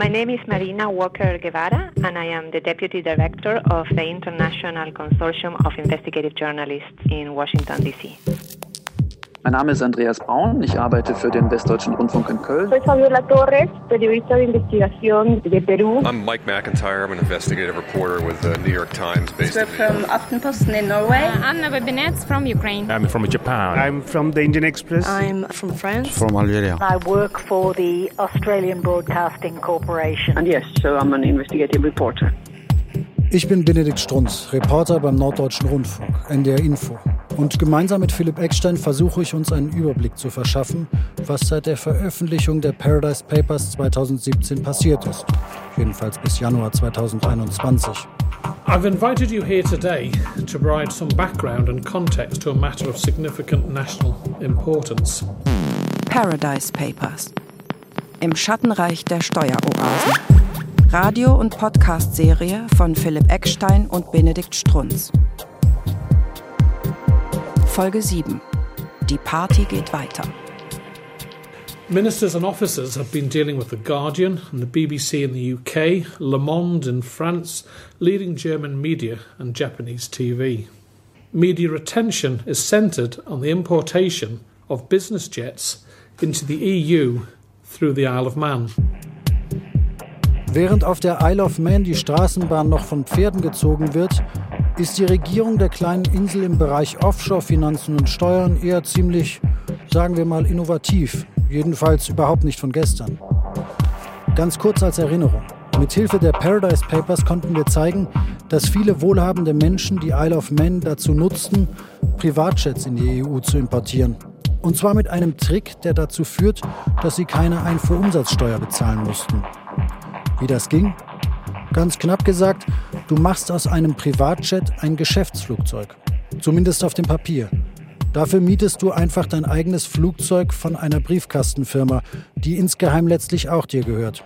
My name is Marina Walker Guevara, and I am the Deputy Director of the International Consortium of Investigative Journalists in Washington, D.C. Mein Name ist Andreas Braun, ich arbeite für den Westdeutschen Rundfunk in Köln. Soy Fabiola Torres, periodista de investigación de Perú. I'm Mike McIntyre, I'm an investigative reporter with the New York Times based We're from Aftenposten in Norway. Anna Bebinets from Ukraine. I'm from Japan. I'm from the Indian Express. I'm from France. From Algeria. I work for the Australian Broadcasting Corporation. And yes, so I'm an investigative reporter. Ich bin Benedikt Strunz, Reporter beim Norddeutschen Rundfunk, NDR Info. Und gemeinsam mit Philipp Eckstein versuche ich uns einen Überblick zu verschaffen, was seit der Veröffentlichung der Paradise Papers 2017 passiert ist. Jedenfalls bis Januar 2021. I've invited you here today to provide some background and context to a matter of significant national importance. Paradise Papers. Im Schattenreich der Steueroasen. Radio- und Podcast-Serie von Philipp Eckstein und Benedikt Strunz. Folge 7. Die Party geht weiter. Ministers and officers have been dealing with The Guardian and the BBC in the UK, Le Monde in France, leading German media, and Japanese TV. Media attention is centred on the importation of business jets into the EU through the Isle of Man. Während auf der Isle of Man die Straßenbahn noch von Pferden gezogen wird, ist die Regierung der kleinen Insel im Bereich Offshore-Finanzen und Steuern eher ziemlich, sagen wir mal, innovativ. Jedenfalls überhaupt nicht von gestern. Ganz kurz als Erinnerung. Mithilfe der Paradise Papers konnten wir zeigen, dass viele wohlhabende Menschen die Isle of Man dazu nutzten, Privatjets in die EU zu importieren. Und zwar mit einem Trick, der dazu führt, dass sie keine Einfuhrumsatzsteuer bezahlen mussten. Wie das ging? Ganz knapp gesagt, du machst aus einem Privatjet ein Geschäftsflugzeug. Zumindest auf dem Papier. Dafür mietest du einfach dein eigenes Flugzeug von einer Briefkastenfirma, die insgeheim letztlich auch dir gehört.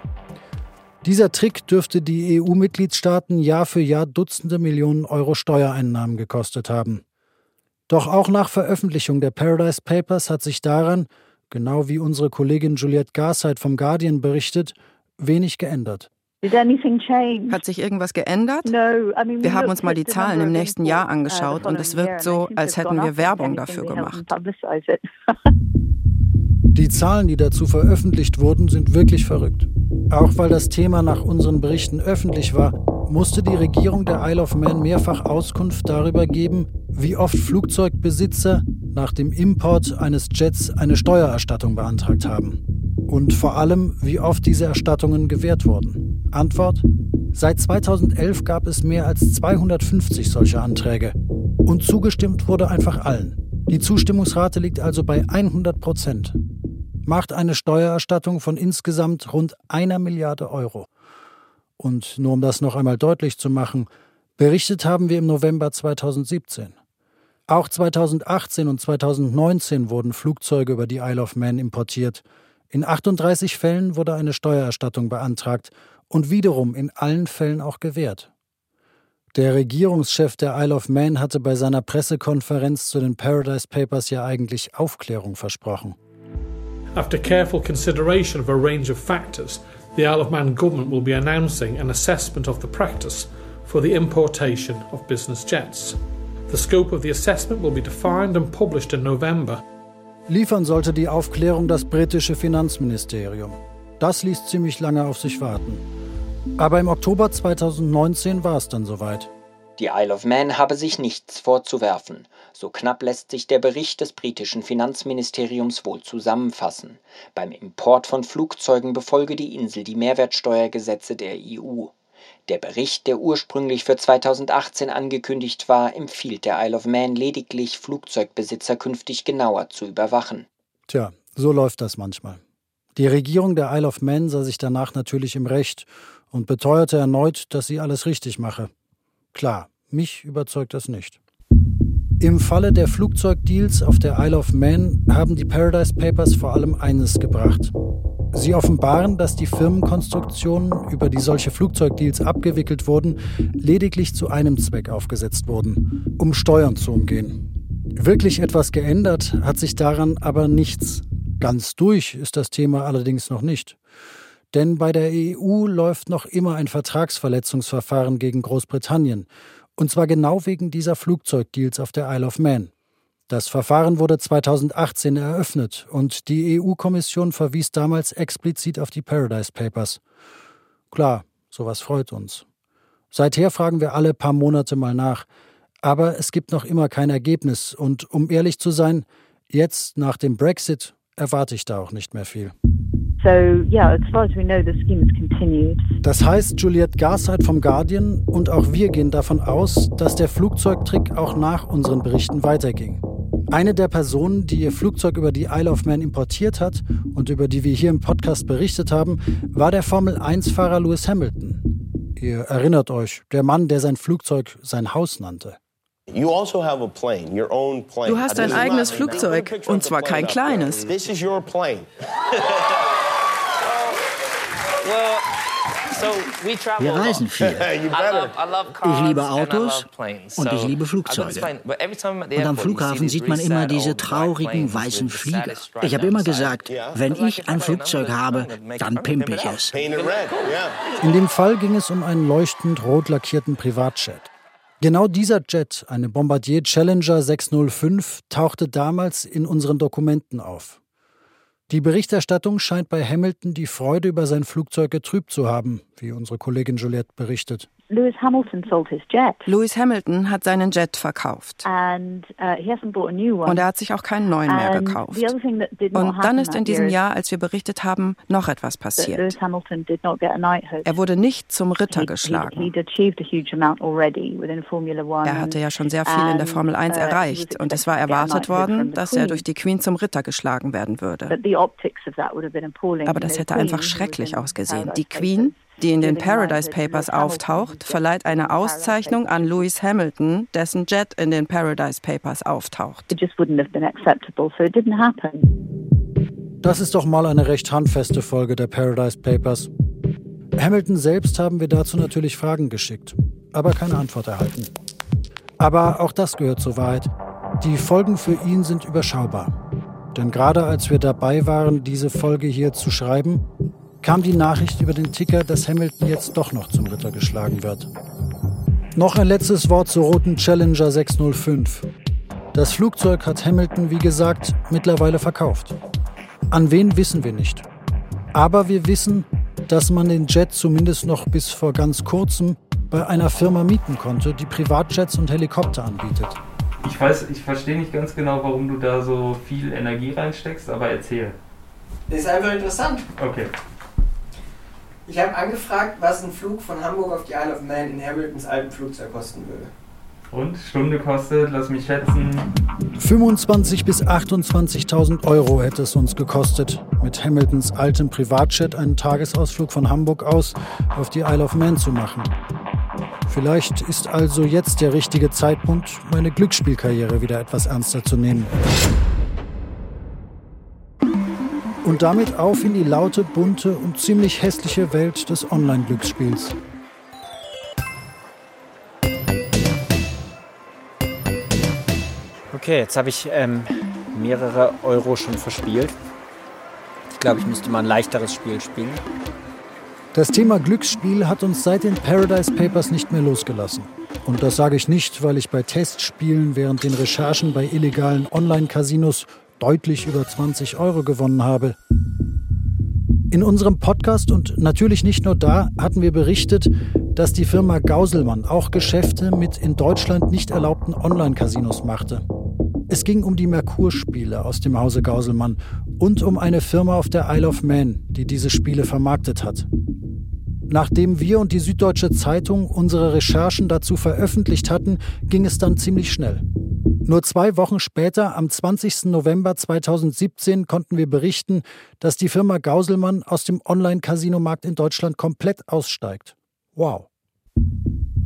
Dieser Trick dürfte die EU-Mitgliedstaaten Jahr für Jahr Dutzende Millionen Euro Steuereinnahmen gekostet haben. Doch auch nach Veröffentlichung der Paradise Papers hat sich daran, genau wie unsere Kollegin Juliette Garside vom Guardian berichtet, wenig geändert. Hat sich irgendwas geändert? Wir haben uns mal die Zahlen im nächsten Jahr angeschaut und es wirkt so, als hätten wir Werbung dafür gemacht. Die Zahlen, die dazu veröffentlicht wurden, sind wirklich verrückt. Auch weil das Thema nach unseren Berichten öffentlich war, musste die Regierung der Isle of Man mehrfach Auskunft darüber geben, wie oft Flugzeugbesitzer nach dem Import eines Jets eine Steuererstattung beantragt haben. Und vor allem, wie oft diese Erstattungen gewährt wurden. Antwort? Seit 2011 gab es mehr als 250 solcher Anträge. Und zugestimmt wurde einfach allen. Die Zustimmungsrate liegt also bei 100 Prozent. Macht eine Steuererstattung von insgesamt rund einer Milliarde Euro. Und nur um das noch einmal deutlich zu machen, berichtet haben wir im November 2017. Auch 2018 und 2019 wurden Flugzeuge über die Isle of Man importiert. In 38 Fällen wurde eine Steuererstattung beantragt und wiederum in allen Fällen auch gewährt. Der Regierungschef der Isle of Man hatte bei seiner Pressekonferenz zu den Paradise Papers ja eigentlich Aufklärung versprochen. After careful consideration of a range of factors, the Isle of Man government will be announcing an assessment of the practice for the importation of business jets. The scope of the assessment will be defined and published in November. Liefern sollte die Aufklärung das britische Finanzministerium. Das ließ ziemlich lange auf sich warten. Aber im Oktober 2019 war es dann soweit. Die Isle of Man habe sich nichts vorzuwerfen. So knapp lässt sich der Bericht des britischen Finanzministeriums wohl zusammenfassen. Beim Import von Flugzeugen befolge die Insel die Mehrwertsteuergesetze der EU. Der Bericht, der ursprünglich für 2018 angekündigt war, empfiehlt der Isle of Man lediglich, Flugzeugbesitzer künftig genauer zu überwachen. Tja, so läuft das manchmal. Die Regierung der Isle of Man sah sich danach natürlich im Recht und beteuerte erneut, dass sie alles richtig mache. Klar, mich überzeugt das nicht. Im Falle der Flugzeugdeals auf der Isle of Man haben die Paradise Papers vor allem eines gebracht. Sie offenbaren, dass die Firmenkonstruktionen, über die solche Flugzeugdeals abgewickelt wurden, lediglich zu einem Zweck aufgesetzt wurden, um Steuern zu umgehen. Wirklich etwas geändert hat sich daran aber nichts. Ganz durch ist das Thema allerdings noch nicht. Denn bei der EU läuft noch immer ein Vertragsverletzungsverfahren gegen Großbritannien. Und zwar genau wegen dieser Flugzeugdeals auf der Isle of Man. Das Verfahren wurde 2018 eröffnet und die EU-Kommission verwies damals explizit auf die Paradise Papers. Klar, sowas freut uns. Seither fragen wir alle paar Monate mal nach. Aber es gibt noch immer kein Ergebnis. Und um ehrlich zu sein, jetzt nach dem Brexit erwarte ich da auch nicht mehr viel. Das heißt, Juliette Garside vom Guardian und auch wir gehen davon aus, dass der Flugzeugtrick auch nach unseren Berichten weiterging. Eine der Personen, die ihr Flugzeug über die Isle of Man importiert hat und über die wir hier im Podcast berichtet haben, war der Formel-1-Fahrer Lewis Hamilton. Ihr erinnert euch, der Mann, der sein Flugzeug sein Haus nannte. Also du hast ein eigenes Flugzeug, und zwar kein kleines. Wir reisen viel. Ich liebe Autos und ich liebe Flugzeuge. Und am Flughafen sieht man immer diese traurigen weißen Flieger. Ich habe immer gesagt, wenn ich ein Flugzeug habe, dann pimpe ich es. In dem Fall ging es um einen leuchtend rot lackierten Privatjet. Genau dieser Jet, eine Bombardier Challenger 605, tauchte damals in unseren Dokumenten auf. Die Berichterstattung scheint bei Hamilton die Freude über sein Flugzeug getrübt zu haben, wie unsere Kollegin Juliette berichtet. Lewis Hamilton sold his jet. Lewis Hamilton hat seinen Jet verkauft. And, uh, he hasn't bought a new one. Und er hat sich auch keinen neuen mehr gekauft. Und dann ist in diesem Jahr, als wir berichtet haben, noch etwas passiert. Lewis Hamilton did not get a knighthood. Er wurde nicht zum Ritter geschlagen. Er hatte ja schon sehr viel in der Formel 1 uh, erreicht und es war erwartet worden, dass er durch die Queen zum Ritter geschlagen werden würde. Aber das hätte einfach schrecklich ausgesehen. Die Queen die in den Paradise Papers auftaucht, verleiht eine Auszeichnung an Lewis Hamilton, dessen Jet in den Paradise Papers auftaucht. Das ist doch mal eine recht handfeste Folge der Paradise Papers. Hamilton selbst haben wir dazu natürlich Fragen geschickt, aber keine Antwort erhalten. Aber auch das gehört zur Wahrheit. Die Folgen für ihn sind überschaubar. Denn gerade als wir dabei waren, diese Folge hier zu schreiben, kam die Nachricht über den Ticker, dass Hamilton jetzt doch noch zum Ritter geschlagen wird. Noch ein letztes Wort zur roten Challenger 605. Das Flugzeug hat Hamilton, wie gesagt, mittlerweile verkauft. An wen wissen wir nicht. Aber wir wissen, dass man den Jet zumindest noch bis vor ganz kurzem bei einer Firma mieten konnte, die Privatjets und Helikopter anbietet. Ich weiß, ich verstehe nicht ganz genau, warum du da so viel Energie reinsteckst, aber erzähl. Ist einfach interessant. Okay. Ich habe angefragt, was ein Flug von Hamburg auf die Isle of Man in Hamiltons alten Flugzeug kosten würde. Und Stunde kostet, lass mich schätzen. 25.000 bis 28.000 Euro hätte es uns gekostet, mit Hamiltons altem Privatjet einen Tagesausflug von Hamburg aus auf die Isle of Man zu machen. Vielleicht ist also jetzt der richtige Zeitpunkt, meine Glücksspielkarriere wieder etwas ernster zu nehmen und damit auf in die laute, bunte und ziemlich hässliche Welt des Online-Glücksspiels. Okay, jetzt habe ich ähm, mehrere Euro schon verspielt. Ich glaube, ich müsste mal ein leichteres Spiel spielen. Das Thema Glücksspiel hat uns seit den Paradise Papers nicht mehr losgelassen. Und das sage ich nicht, weil ich bei Testspielen während den Recherchen bei illegalen Online-Casinos deutlich über 20 Euro gewonnen habe. In unserem Podcast und natürlich nicht nur da hatten wir berichtet, dass die Firma Gauselmann auch Geschäfte mit in Deutschland nicht erlaubten Online-Casinos machte. Es ging um die Merkur-Spiele aus dem Hause Gauselmann und um eine Firma auf der Isle of Man, die diese Spiele vermarktet hat. Nachdem wir und die Süddeutsche Zeitung unsere Recherchen dazu veröffentlicht hatten, ging es dann ziemlich schnell. Nur zwei Wochen später, am 20. November 2017, konnten wir berichten, dass die Firma Gauselmann aus dem Online-Casinomarkt in Deutschland komplett aussteigt. Wow.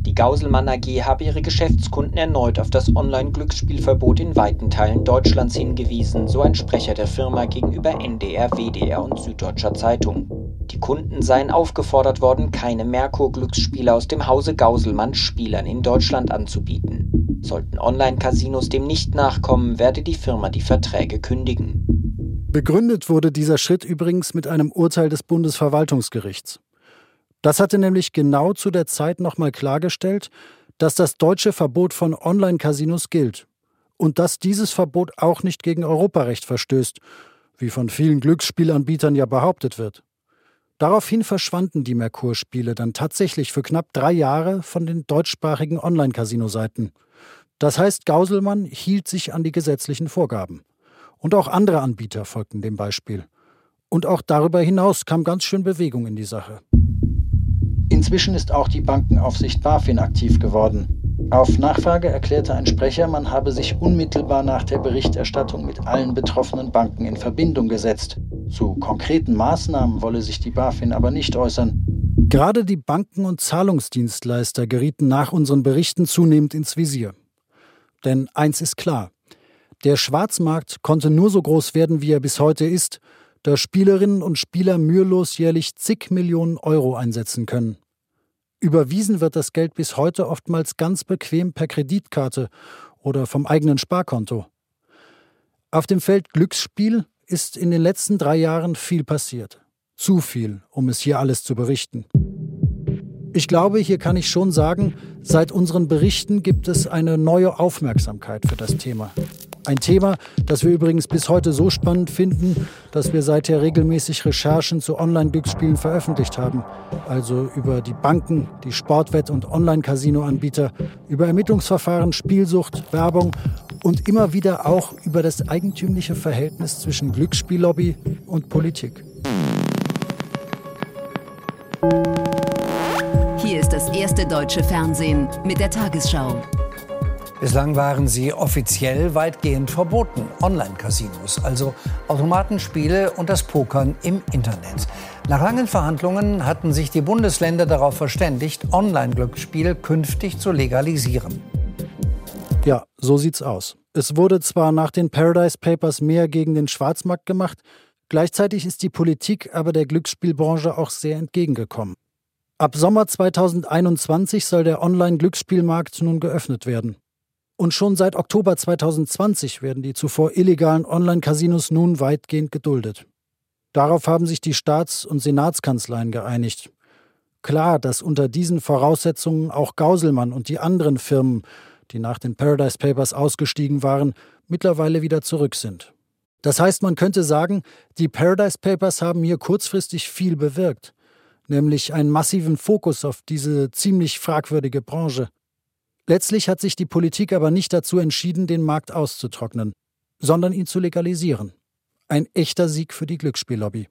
Die Gauselmann AG habe ihre Geschäftskunden erneut auf das Online-Glücksspielverbot in weiten Teilen Deutschlands hingewiesen, so ein Sprecher der Firma gegenüber NDR, WDR und Süddeutscher Zeitung. Die Kunden seien aufgefordert worden, keine Merkur-Glücksspiele aus dem Hause Gauselmann Spielern in Deutschland anzubieten. Sollten Online-Casinos dem nicht nachkommen, werde die Firma die Verträge kündigen. Begründet wurde dieser Schritt übrigens mit einem Urteil des Bundesverwaltungsgerichts. Das hatte nämlich genau zu der Zeit nochmal klargestellt, dass das deutsche Verbot von Online-Casinos gilt und dass dieses Verbot auch nicht gegen Europarecht verstößt, wie von vielen Glücksspielanbietern ja behauptet wird. Daraufhin verschwanden die Merkur-Spiele dann tatsächlich für knapp drei Jahre von den deutschsprachigen Online-Casino-Seiten. Das heißt, Gauselmann hielt sich an die gesetzlichen Vorgaben. Und auch andere Anbieter folgten dem Beispiel. Und auch darüber hinaus kam ganz schön Bewegung in die Sache. Inzwischen ist auch die Bankenaufsicht BaFin aktiv geworden. Auf Nachfrage erklärte ein Sprecher, man habe sich unmittelbar nach der Berichterstattung mit allen betroffenen Banken in Verbindung gesetzt. Zu konkreten Maßnahmen wolle sich die BaFin aber nicht äußern. Gerade die Banken und Zahlungsdienstleister gerieten nach unseren Berichten zunehmend ins Visier. Denn eins ist klar, der Schwarzmarkt konnte nur so groß werden, wie er bis heute ist, da Spielerinnen und Spieler mühelos jährlich zig Millionen Euro einsetzen können. Überwiesen wird das Geld bis heute oftmals ganz bequem per Kreditkarte oder vom eigenen Sparkonto. Auf dem Feld Glücksspiel ist in den letzten drei Jahren viel passiert. Zu viel, um es hier alles zu berichten. Ich glaube, hier kann ich schon sagen, seit unseren Berichten gibt es eine neue Aufmerksamkeit für das Thema. Ein Thema, das wir übrigens bis heute so spannend finden, dass wir seither regelmäßig Recherchen zu Online-Glücksspielen veröffentlicht haben. Also über die Banken, die Sportwett- und Online-Casino-Anbieter, über Ermittlungsverfahren, Spielsucht, Werbung und immer wieder auch über das eigentümliche Verhältnis zwischen Glücksspiellobby und Politik. Erste deutsche Fernsehen mit der Tagesschau. Bislang waren sie offiziell weitgehend verboten, Online-Casinos, also Automatenspiele und das Pokern im Internet. Nach langen Verhandlungen hatten sich die Bundesländer darauf verständigt, Online-Glücksspiel künftig zu legalisieren. Ja, so sieht's aus. Es wurde zwar nach den Paradise Papers mehr gegen den Schwarzmarkt gemacht, gleichzeitig ist die Politik aber der Glücksspielbranche auch sehr entgegengekommen. Ab Sommer 2021 soll der Online-Glücksspielmarkt nun geöffnet werden. Und schon seit Oktober 2020 werden die zuvor illegalen Online-Casinos nun weitgehend geduldet. Darauf haben sich die Staats- und Senatskanzleien geeinigt. Klar, dass unter diesen Voraussetzungen auch Gauselmann und die anderen Firmen, die nach den Paradise Papers ausgestiegen waren, mittlerweile wieder zurück sind. Das heißt, man könnte sagen, die Paradise Papers haben hier kurzfristig viel bewirkt, nämlich einen massiven Fokus auf diese ziemlich fragwürdige Branche. Letztlich hat sich die Politik aber nicht dazu entschieden, den Markt auszutrocknen, sondern ihn zu legalisieren. Ein echter Sieg für die Glücksspiellobby.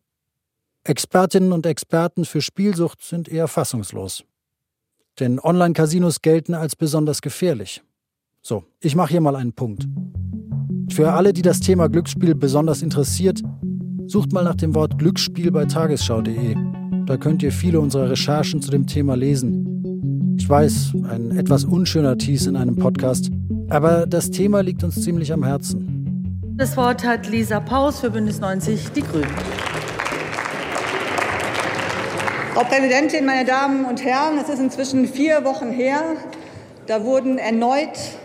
Expertinnen und Experten für Spielsucht sind eher fassungslos. Denn Online-Casinos gelten als besonders gefährlich. So, ich mache hier mal einen Punkt. Für alle, die das Thema Glücksspiel besonders interessiert, sucht mal nach dem Wort Glücksspiel bei tagesschau.de. Da könnt ihr viele unserer Recherchen zu dem Thema lesen. Ich weiß, ein etwas unschöner Tease in einem Podcast, aber das Thema liegt uns ziemlich am Herzen. Das Wort hat Lisa Paus für Bündnis 90 Die Grünen. Frau Präsidentin, meine Damen und Herren, es ist inzwischen vier Wochen her. Da wurden erneut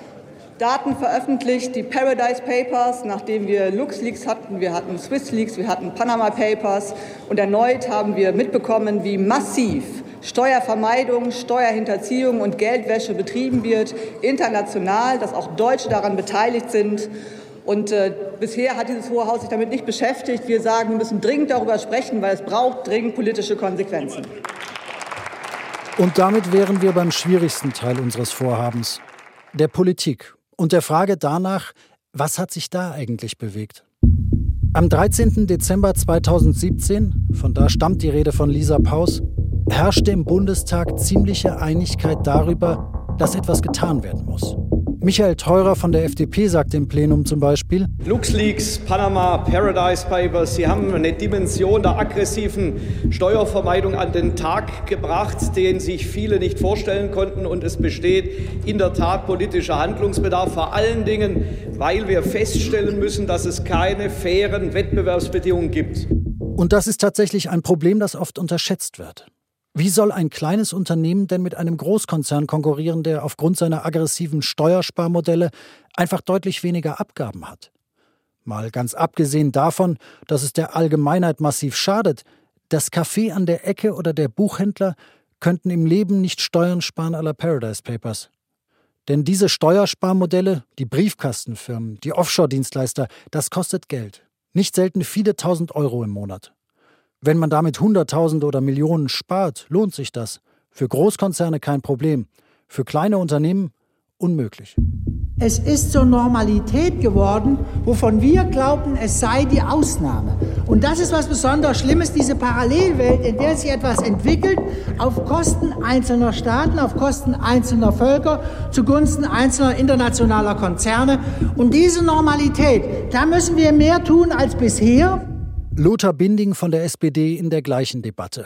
Daten veröffentlicht, die Paradise Papers, nachdem wir LuxLeaks hatten, wir hatten SwissLeaks, wir hatten Panama Papers und erneut haben wir mitbekommen, wie massiv Steuervermeidung, Steuerhinterziehung und Geldwäsche betrieben wird, international, dass auch Deutsche daran beteiligt sind. Und äh, bisher hat dieses Hohe Haus sich damit nicht beschäftigt. Wir sagen, wir müssen dringend darüber sprechen, weil es braucht dringend politische Konsequenzen. Und damit wären wir beim schwierigsten Teil unseres Vorhabens, der Politik und der Frage danach, was hat sich da eigentlich bewegt? Am 13. Dezember 2017, von da stammt die Rede von Lisa Paus, herrschte im Bundestag ziemliche Einigkeit darüber, dass etwas getan werden muss. Michael Theurer von der FDP sagte im Plenum zum Beispiel, LuxLeaks, Panama, Paradise Papers, sie haben eine Dimension der aggressiven Steuervermeidung an den Tag gebracht, den sich viele nicht vorstellen konnten. Und es besteht in der Tat politischer Handlungsbedarf, vor allen Dingen, weil wir feststellen müssen, dass es keine fairen Wettbewerbsbedingungen gibt. Und das ist tatsächlich ein Problem, das oft unterschätzt wird. Wie soll ein kleines Unternehmen denn mit einem Großkonzern konkurrieren, der aufgrund seiner aggressiven Steuersparmodelle einfach deutlich weniger Abgaben hat? Mal ganz abgesehen davon, dass es der Allgemeinheit massiv schadet, das Café an der Ecke oder der Buchhändler könnten im Leben nicht Steuern sparen aller Paradise Papers. Denn diese Steuersparmodelle, die Briefkastenfirmen, die Offshore-Dienstleister, das kostet Geld. Nicht selten viele tausend Euro im Monat. Wenn man damit Hunderttausende oder Millionen spart, lohnt sich das. Für Großkonzerne kein Problem. Für kleine Unternehmen unmöglich. Es ist zur Normalität geworden, wovon wir glauben, es sei die Ausnahme. Und das ist was besonders Schlimmes, diese Parallelwelt, in der sich etwas entwickelt, auf Kosten einzelner Staaten, auf Kosten einzelner Völker, zugunsten einzelner internationaler Konzerne. Und diese Normalität, da müssen wir mehr tun als bisher. Lothar Binding von der SPD in der gleichen Debatte.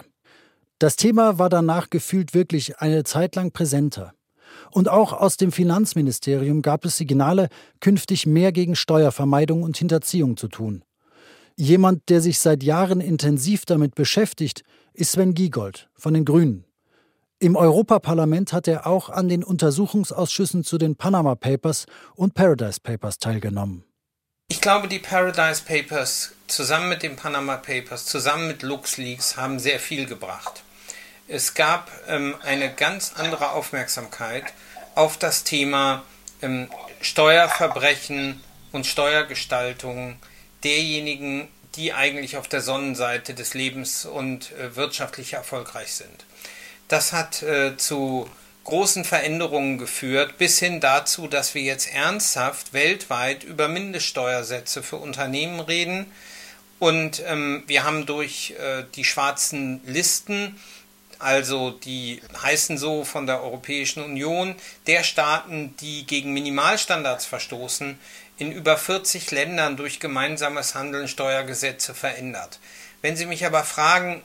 Das Thema war danach gefühlt wirklich eine Zeit lang präsenter. Und auch aus dem Finanzministerium gab es Signale, künftig mehr gegen Steuervermeidung und Hinterziehung zu tun. Jemand, der sich seit Jahren intensiv damit beschäftigt, ist Sven Giegold von den Grünen. Im Europaparlament hat er auch an den Untersuchungsausschüssen zu den Panama Papers und Paradise Papers teilgenommen. Ich glaube, die Paradise Papers zusammen mit den Panama Papers, zusammen mit LuxLeaks haben sehr viel gebracht. Es gab ähm, eine ganz andere Aufmerksamkeit auf das Thema ähm, Steuerverbrechen und Steuergestaltung derjenigen, die eigentlich auf der Sonnenseite des Lebens und äh, wirtschaftlich erfolgreich sind. Das hat äh, zu großen Veränderungen geführt, bis hin dazu, dass wir jetzt ernsthaft weltweit über Mindeststeuersätze für Unternehmen reden. Und ähm, wir haben durch äh, die schwarzen Listen also die heißen so von der Europäischen Union, der Staaten, die gegen Minimalstandards verstoßen, in über 40 Ländern durch gemeinsames Handeln Steuergesetze verändert. Wenn Sie mich aber fragen,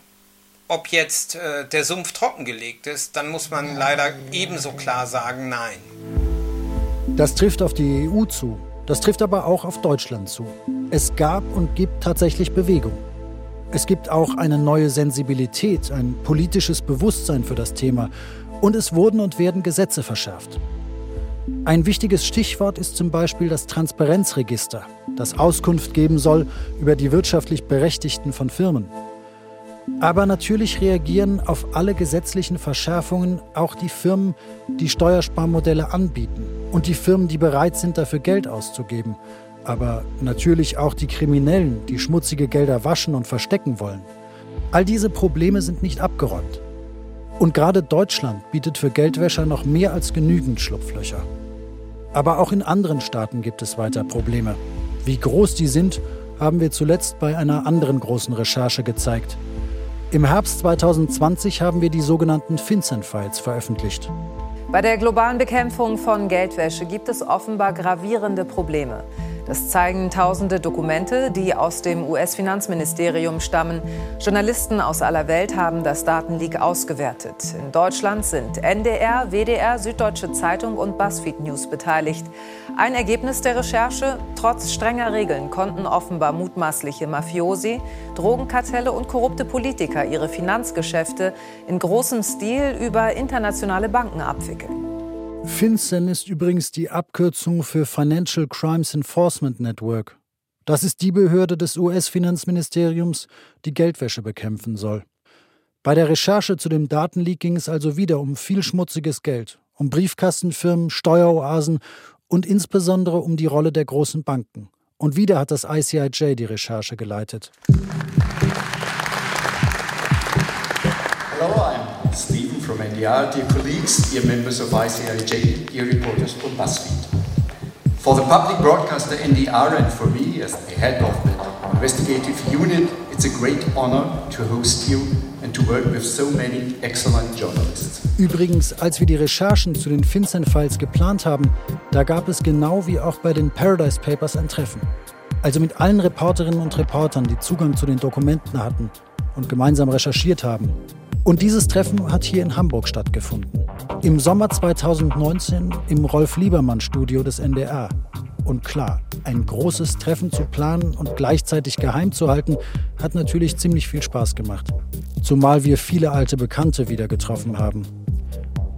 ob jetzt äh, der Sumpf trockengelegt ist, dann muss man leider ebenso klar sagen, nein. Das trifft auf die EU zu. Das trifft aber auch auf Deutschland zu. Es gab und gibt tatsächlich Bewegung. Es gibt auch eine neue Sensibilität, ein politisches Bewusstsein für das Thema und es wurden und werden Gesetze verschärft. Ein wichtiges Stichwort ist zum Beispiel das Transparenzregister, das Auskunft geben soll über die wirtschaftlich Berechtigten von Firmen. Aber natürlich reagieren auf alle gesetzlichen Verschärfungen auch die Firmen, die Steuersparmodelle anbieten und die Firmen, die bereit sind, dafür Geld auszugeben aber natürlich auch die Kriminellen, die schmutzige Gelder waschen und verstecken wollen. All diese Probleme sind nicht abgeräumt. Und gerade Deutschland bietet für Geldwäscher noch mehr als genügend Schlupflöcher. Aber auch in anderen Staaten gibt es weiter Probleme. Wie groß die sind, haben wir zuletzt bei einer anderen großen Recherche gezeigt. Im Herbst 2020 haben wir die sogenannten FinCEN-Files veröffentlicht. Bei der globalen Bekämpfung von Geldwäsche gibt es offenbar gravierende Probleme. Das zeigen tausende Dokumente, die aus dem US-Finanzministerium stammen. Journalisten aus aller Welt haben das Datenleak ausgewertet. In Deutschland sind NDR, WDR, Süddeutsche Zeitung und BuzzFeed News beteiligt. Ein Ergebnis der Recherche, trotz strenger Regeln konnten offenbar mutmaßliche Mafiosi, Drogenkartelle und korrupte Politiker ihre Finanzgeschäfte in großem Stil über internationale Banken abwickeln. FinCEN ist übrigens die Abkürzung für Financial Crimes Enforcement Network. Das ist die Behörde des US-Finanzministeriums, die Geldwäsche bekämpfen soll. Bei der Recherche zu dem Datenleak ging es also wieder um viel schmutziges Geld, um Briefkastenfirmen, Steueroasen und insbesondere um die Rolle der großen Banken. Und wieder hat das ICIJ die Recherche geleitet. Hello, I'm Stephen from NDR, dear colleagues, dear members of ICIJ, dear reporters from BuzzFeed. For the public broadcaster NDR and for me as the head of the investigative unit, it's a great honor to host you and to work with so many excellent journalists. Übrigens, als wir die Recherchen zu den FinCEN-Files geplant haben, da gab es genau wie auch bei den Paradise Papers ein Treffen. Also mit allen Reporterinnen und Reportern, die Zugang zu den Dokumenten hatten und gemeinsam recherchiert haben. Und dieses Treffen hat hier in Hamburg stattgefunden. Im Sommer 2019 im Rolf Liebermann Studio des NDR. Und klar, ein großes Treffen zu planen und gleichzeitig geheim zu halten, hat natürlich ziemlich viel Spaß gemacht. Zumal wir viele alte Bekannte wieder getroffen haben.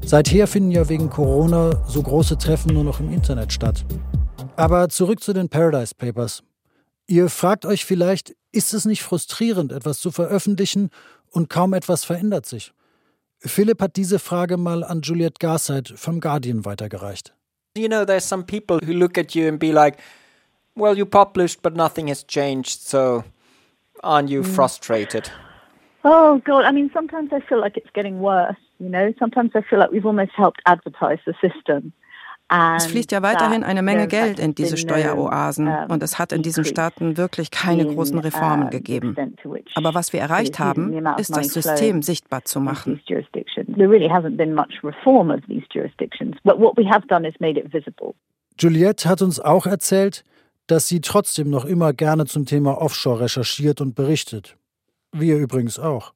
Seither finden ja wegen Corona so große Treffen nur noch im Internet statt. Aber zurück zu den Paradise Papers. Ihr fragt euch vielleicht, ist es nicht frustrierend, etwas zu veröffentlichen und kaum etwas verändert sich? Philipp hat diese Frage mal an Juliette Garside vom Guardian weitergereicht. You know, there's some people who look at you and be like, well, you published, but nothing has changed, so aren't you mm. frustrated? Oh, God. I mean, sometimes I feel like it's getting worse, you know? Sometimes I feel like we've almost helped advertise the system. Es fließt ja weiterhin eine Menge Geld in diese Steueroasen und es hat in diesen Staaten wirklich keine großen Reformen gegeben. Aber was wir erreicht haben, ist das System sichtbar zu machen. Juliette hat uns auch erzählt, dass sie trotzdem noch immer gerne zum Thema Offshore recherchiert und berichtet. Wir übrigens auch.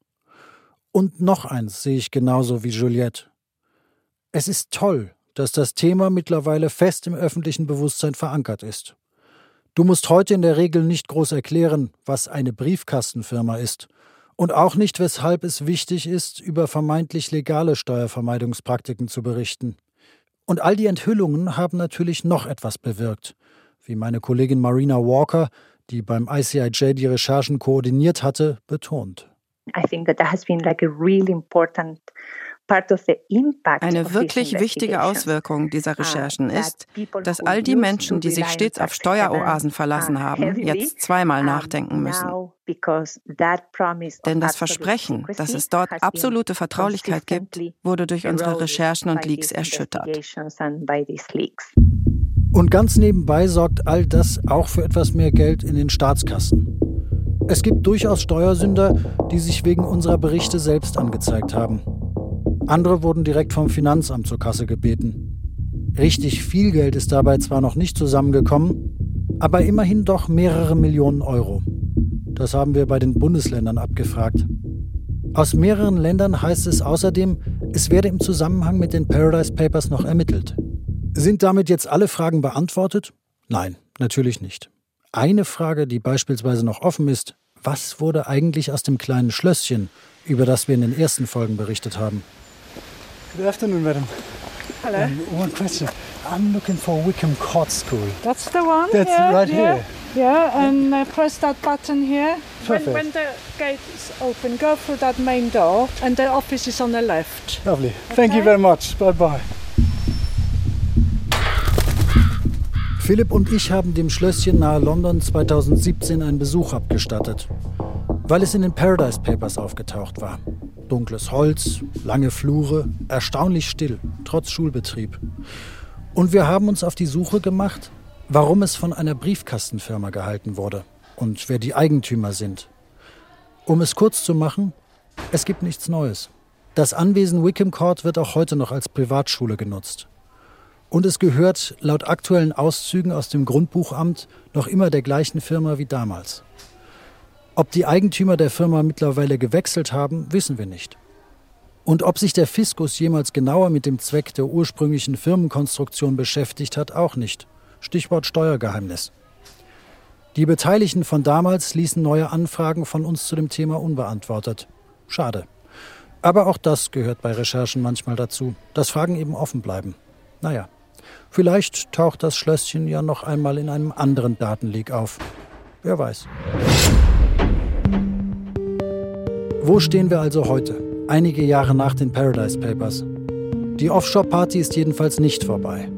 Und noch eins sehe ich genauso wie Juliette. Es ist toll, dass das Thema mittlerweile fest im öffentlichen Bewusstsein verankert ist. Du musst heute in der Regel nicht groß erklären, was eine Briefkastenfirma ist und auch nicht, weshalb es wichtig ist, über vermeintlich legale Steuervermeidungspraktiken zu berichten. Und all die Enthüllungen haben natürlich noch etwas bewirkt, wie meine Kollegin Marina Walker, die beim ICIJ die Recherchen koordiniert hatte, betont. I think that that has been like a really important eine wirklich wichtige Auswirkung dieser uh, Recherchen ist, dass all die Menschen, die sich stets auf Steueroasen verlassen haben, jetzt zweimal nachdenken müssen. Denn das Versprechen, dass es dort absolute Vertraulichkeit gibt, wurde durch unsere Recherchen und Leaks erschüttert. Und ganz nebenbei sorgt all das auch für etwas mehr Geld in den Staatskassen. Es gibt durchaus Steuersünder, die sich wegen unserer Berichte selbst angezeigt haben. Andere wurden direkt vom Finanzamt zur Kasse gebeten. Richtig viel Geld ist dabei zwar noch nicht zusammengekommen, aber immerhin doch mehrere Millionen Euro. Das haben wir bei den Bundesländern abgefragt. Aus mehreren Ländern heißt es außerdem, es werde im Zusammenhang mit den Paradise Papers noch ermittelt. Sind damit jetzt alle Fragen beantwortet? Nein, natürlich nicht. Eine Frage, die beispielsweise noch offen ist, was wurde eigentlich aus dem kleinen Schlösschen, über das wir in den ersten Folgen berichtet haben? Good afternoon, madam. Hello. Um, one question. I'm looking for Wickham Court School. That's the one. That's yeah, right yeah. here. Yeah, and uh, press that button here. Perfect. When, when the gate is open, go through that main door, and the office is on the left. Lovely. Okay? Thank you very much. Bye bye. Philipp und ich haben dem Schlösschen nahe London 2017 einen Besuch abgestattet, weil es in den Paradise Papers aufgetaucht war. Dunkles Holz, lange Flure, erstaunlich still, trotz Schulbetrieb. Und wir haben uns auf die Suche gemacht, warum es von einer Briefkastenfirma gehalten wurde und wer die Eigentümer sind. Um es kurz zu machen, es gibt nichts Neues. Das Anwesen Wickham Court wird auch heute noch als Privatschule genutzt. Und es gehört laut aktuellen Auszügen aus dem Grundbuchamt noch immer der gleichen Firma wie damals. Ob die Eigentümer der Firma mittlerweile gewechselt haben, wissen wir nicht. Und ob sich der Fiskus jemals genauer mit dem Zweck der ursprünglichen Firmenkonstruktion beschäftigt hat, auch nicht. Stichwort Steuergeheimnis. Die Beteiligten von damals ließen neue Anfragen von uns zu dem Thema unbeantwortet. Schade. Aber auch das gehört bei Recherchen manchmal dazu, dass Fragen eben offen bleiben. Naja, vielleicht taucht das Schlösschen ja noch einmal in einem anderen Datenleak auf. Wer weiß. Wo stehen wir also heute, einige Jahre nach den Paradise Papers? Die Offshore-Party ist jedenfalls nicht vorbei.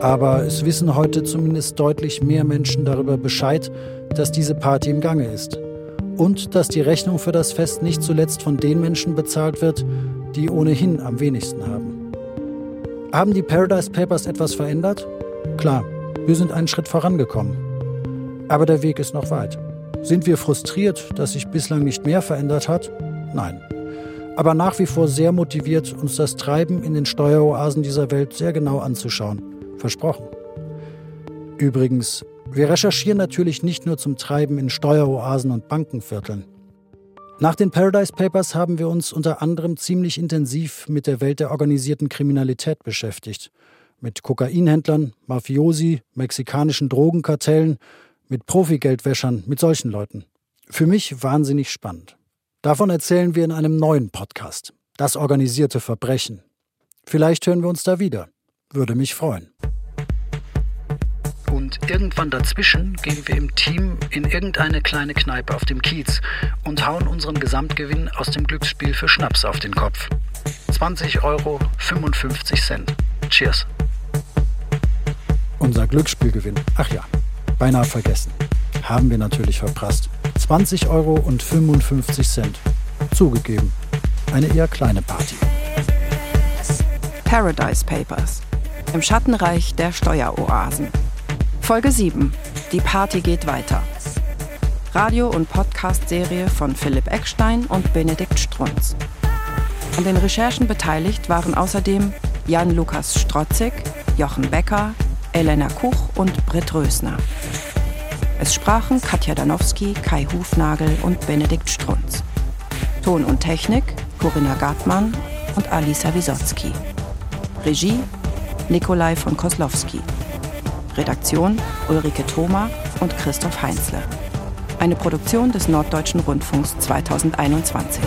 Aber es wissen heute zumindest deutlich mehr Menschen darüber Bescheid, dass diese Party im Gange ist. Und dass die Rechnung für das Fest nicht zuletzt von den Menschen bezahlt wird, die ohnehin am wenigsten haben. Haben die Paradise Papers etwas verändert? Klar, wir sind einen Schritt vorangekommen. Aber der Weg ist noch weit. Sind wir frustriert, dass sich bislang nicht mehr verändert hat? Nein. Aber nach wie vor sehr motiviert, uns das Treiben in den Steueroasen dieser Welt sehr genau anzuschauen. Versprochen. Übrigens, wir recherchieren natürlich nicht nur zum Treiben in Steueroasen und Bankenvierteln. Nach den Paradise Papers haben wir uns unter anderem ziemlich intensiv mit der Welt der organisierten Kriminalität beschäftigt. Mit Kokainhändlern, Mafiosi, mexikanischen Drogenkartellen mit Profi-Geldwäschern, mit solchen Leuten. Für mich wahnsinnig spannend. Davon erzählen wir in einem neuen Podcast. Das organisierte Verbrechen. Vielleicht hören wir uns da wieder. Würde mich freuen. Und irgendwann dazwischen gehen wir im Team in irgendeine kleine Kneipe auf dem Kiez und hauen unseren Gesamtgewinn aus dem Glücksspiel für Schnaps auf den Kopf. 20 Euro 55 Cent. Cheers. Unser Glücksspielgewinn. Ach ja, beinahe vergessen. Haben wir natürlich verprasst. 20 Euro und 55 Cent. Zugegeben, eine eher kleine Party. Paradise Papers. Im Schattenreich der Steueroasen. Folge 7. Die Party geht weiter. Radio- und Podcast-Serie von Philipp Eckstein und Benedikt Strunz. An den Recherchen beteiligt waren außerdem Jan-Lukas Strotzig, Jochen Becker, Elena Kuch und Britt Rösner. Es sprachen Katja Danowski, Kai Hufnagel und Benedikt Strunz. Ton und Technik Corinna Gartmann und Alisa Wisotzki. Regie Nikolai von Koslowski. Redaktion Ulrike Thoma und Christoph Heinzle. Eine Produktion des Norddeutschen Rundfunks 2021.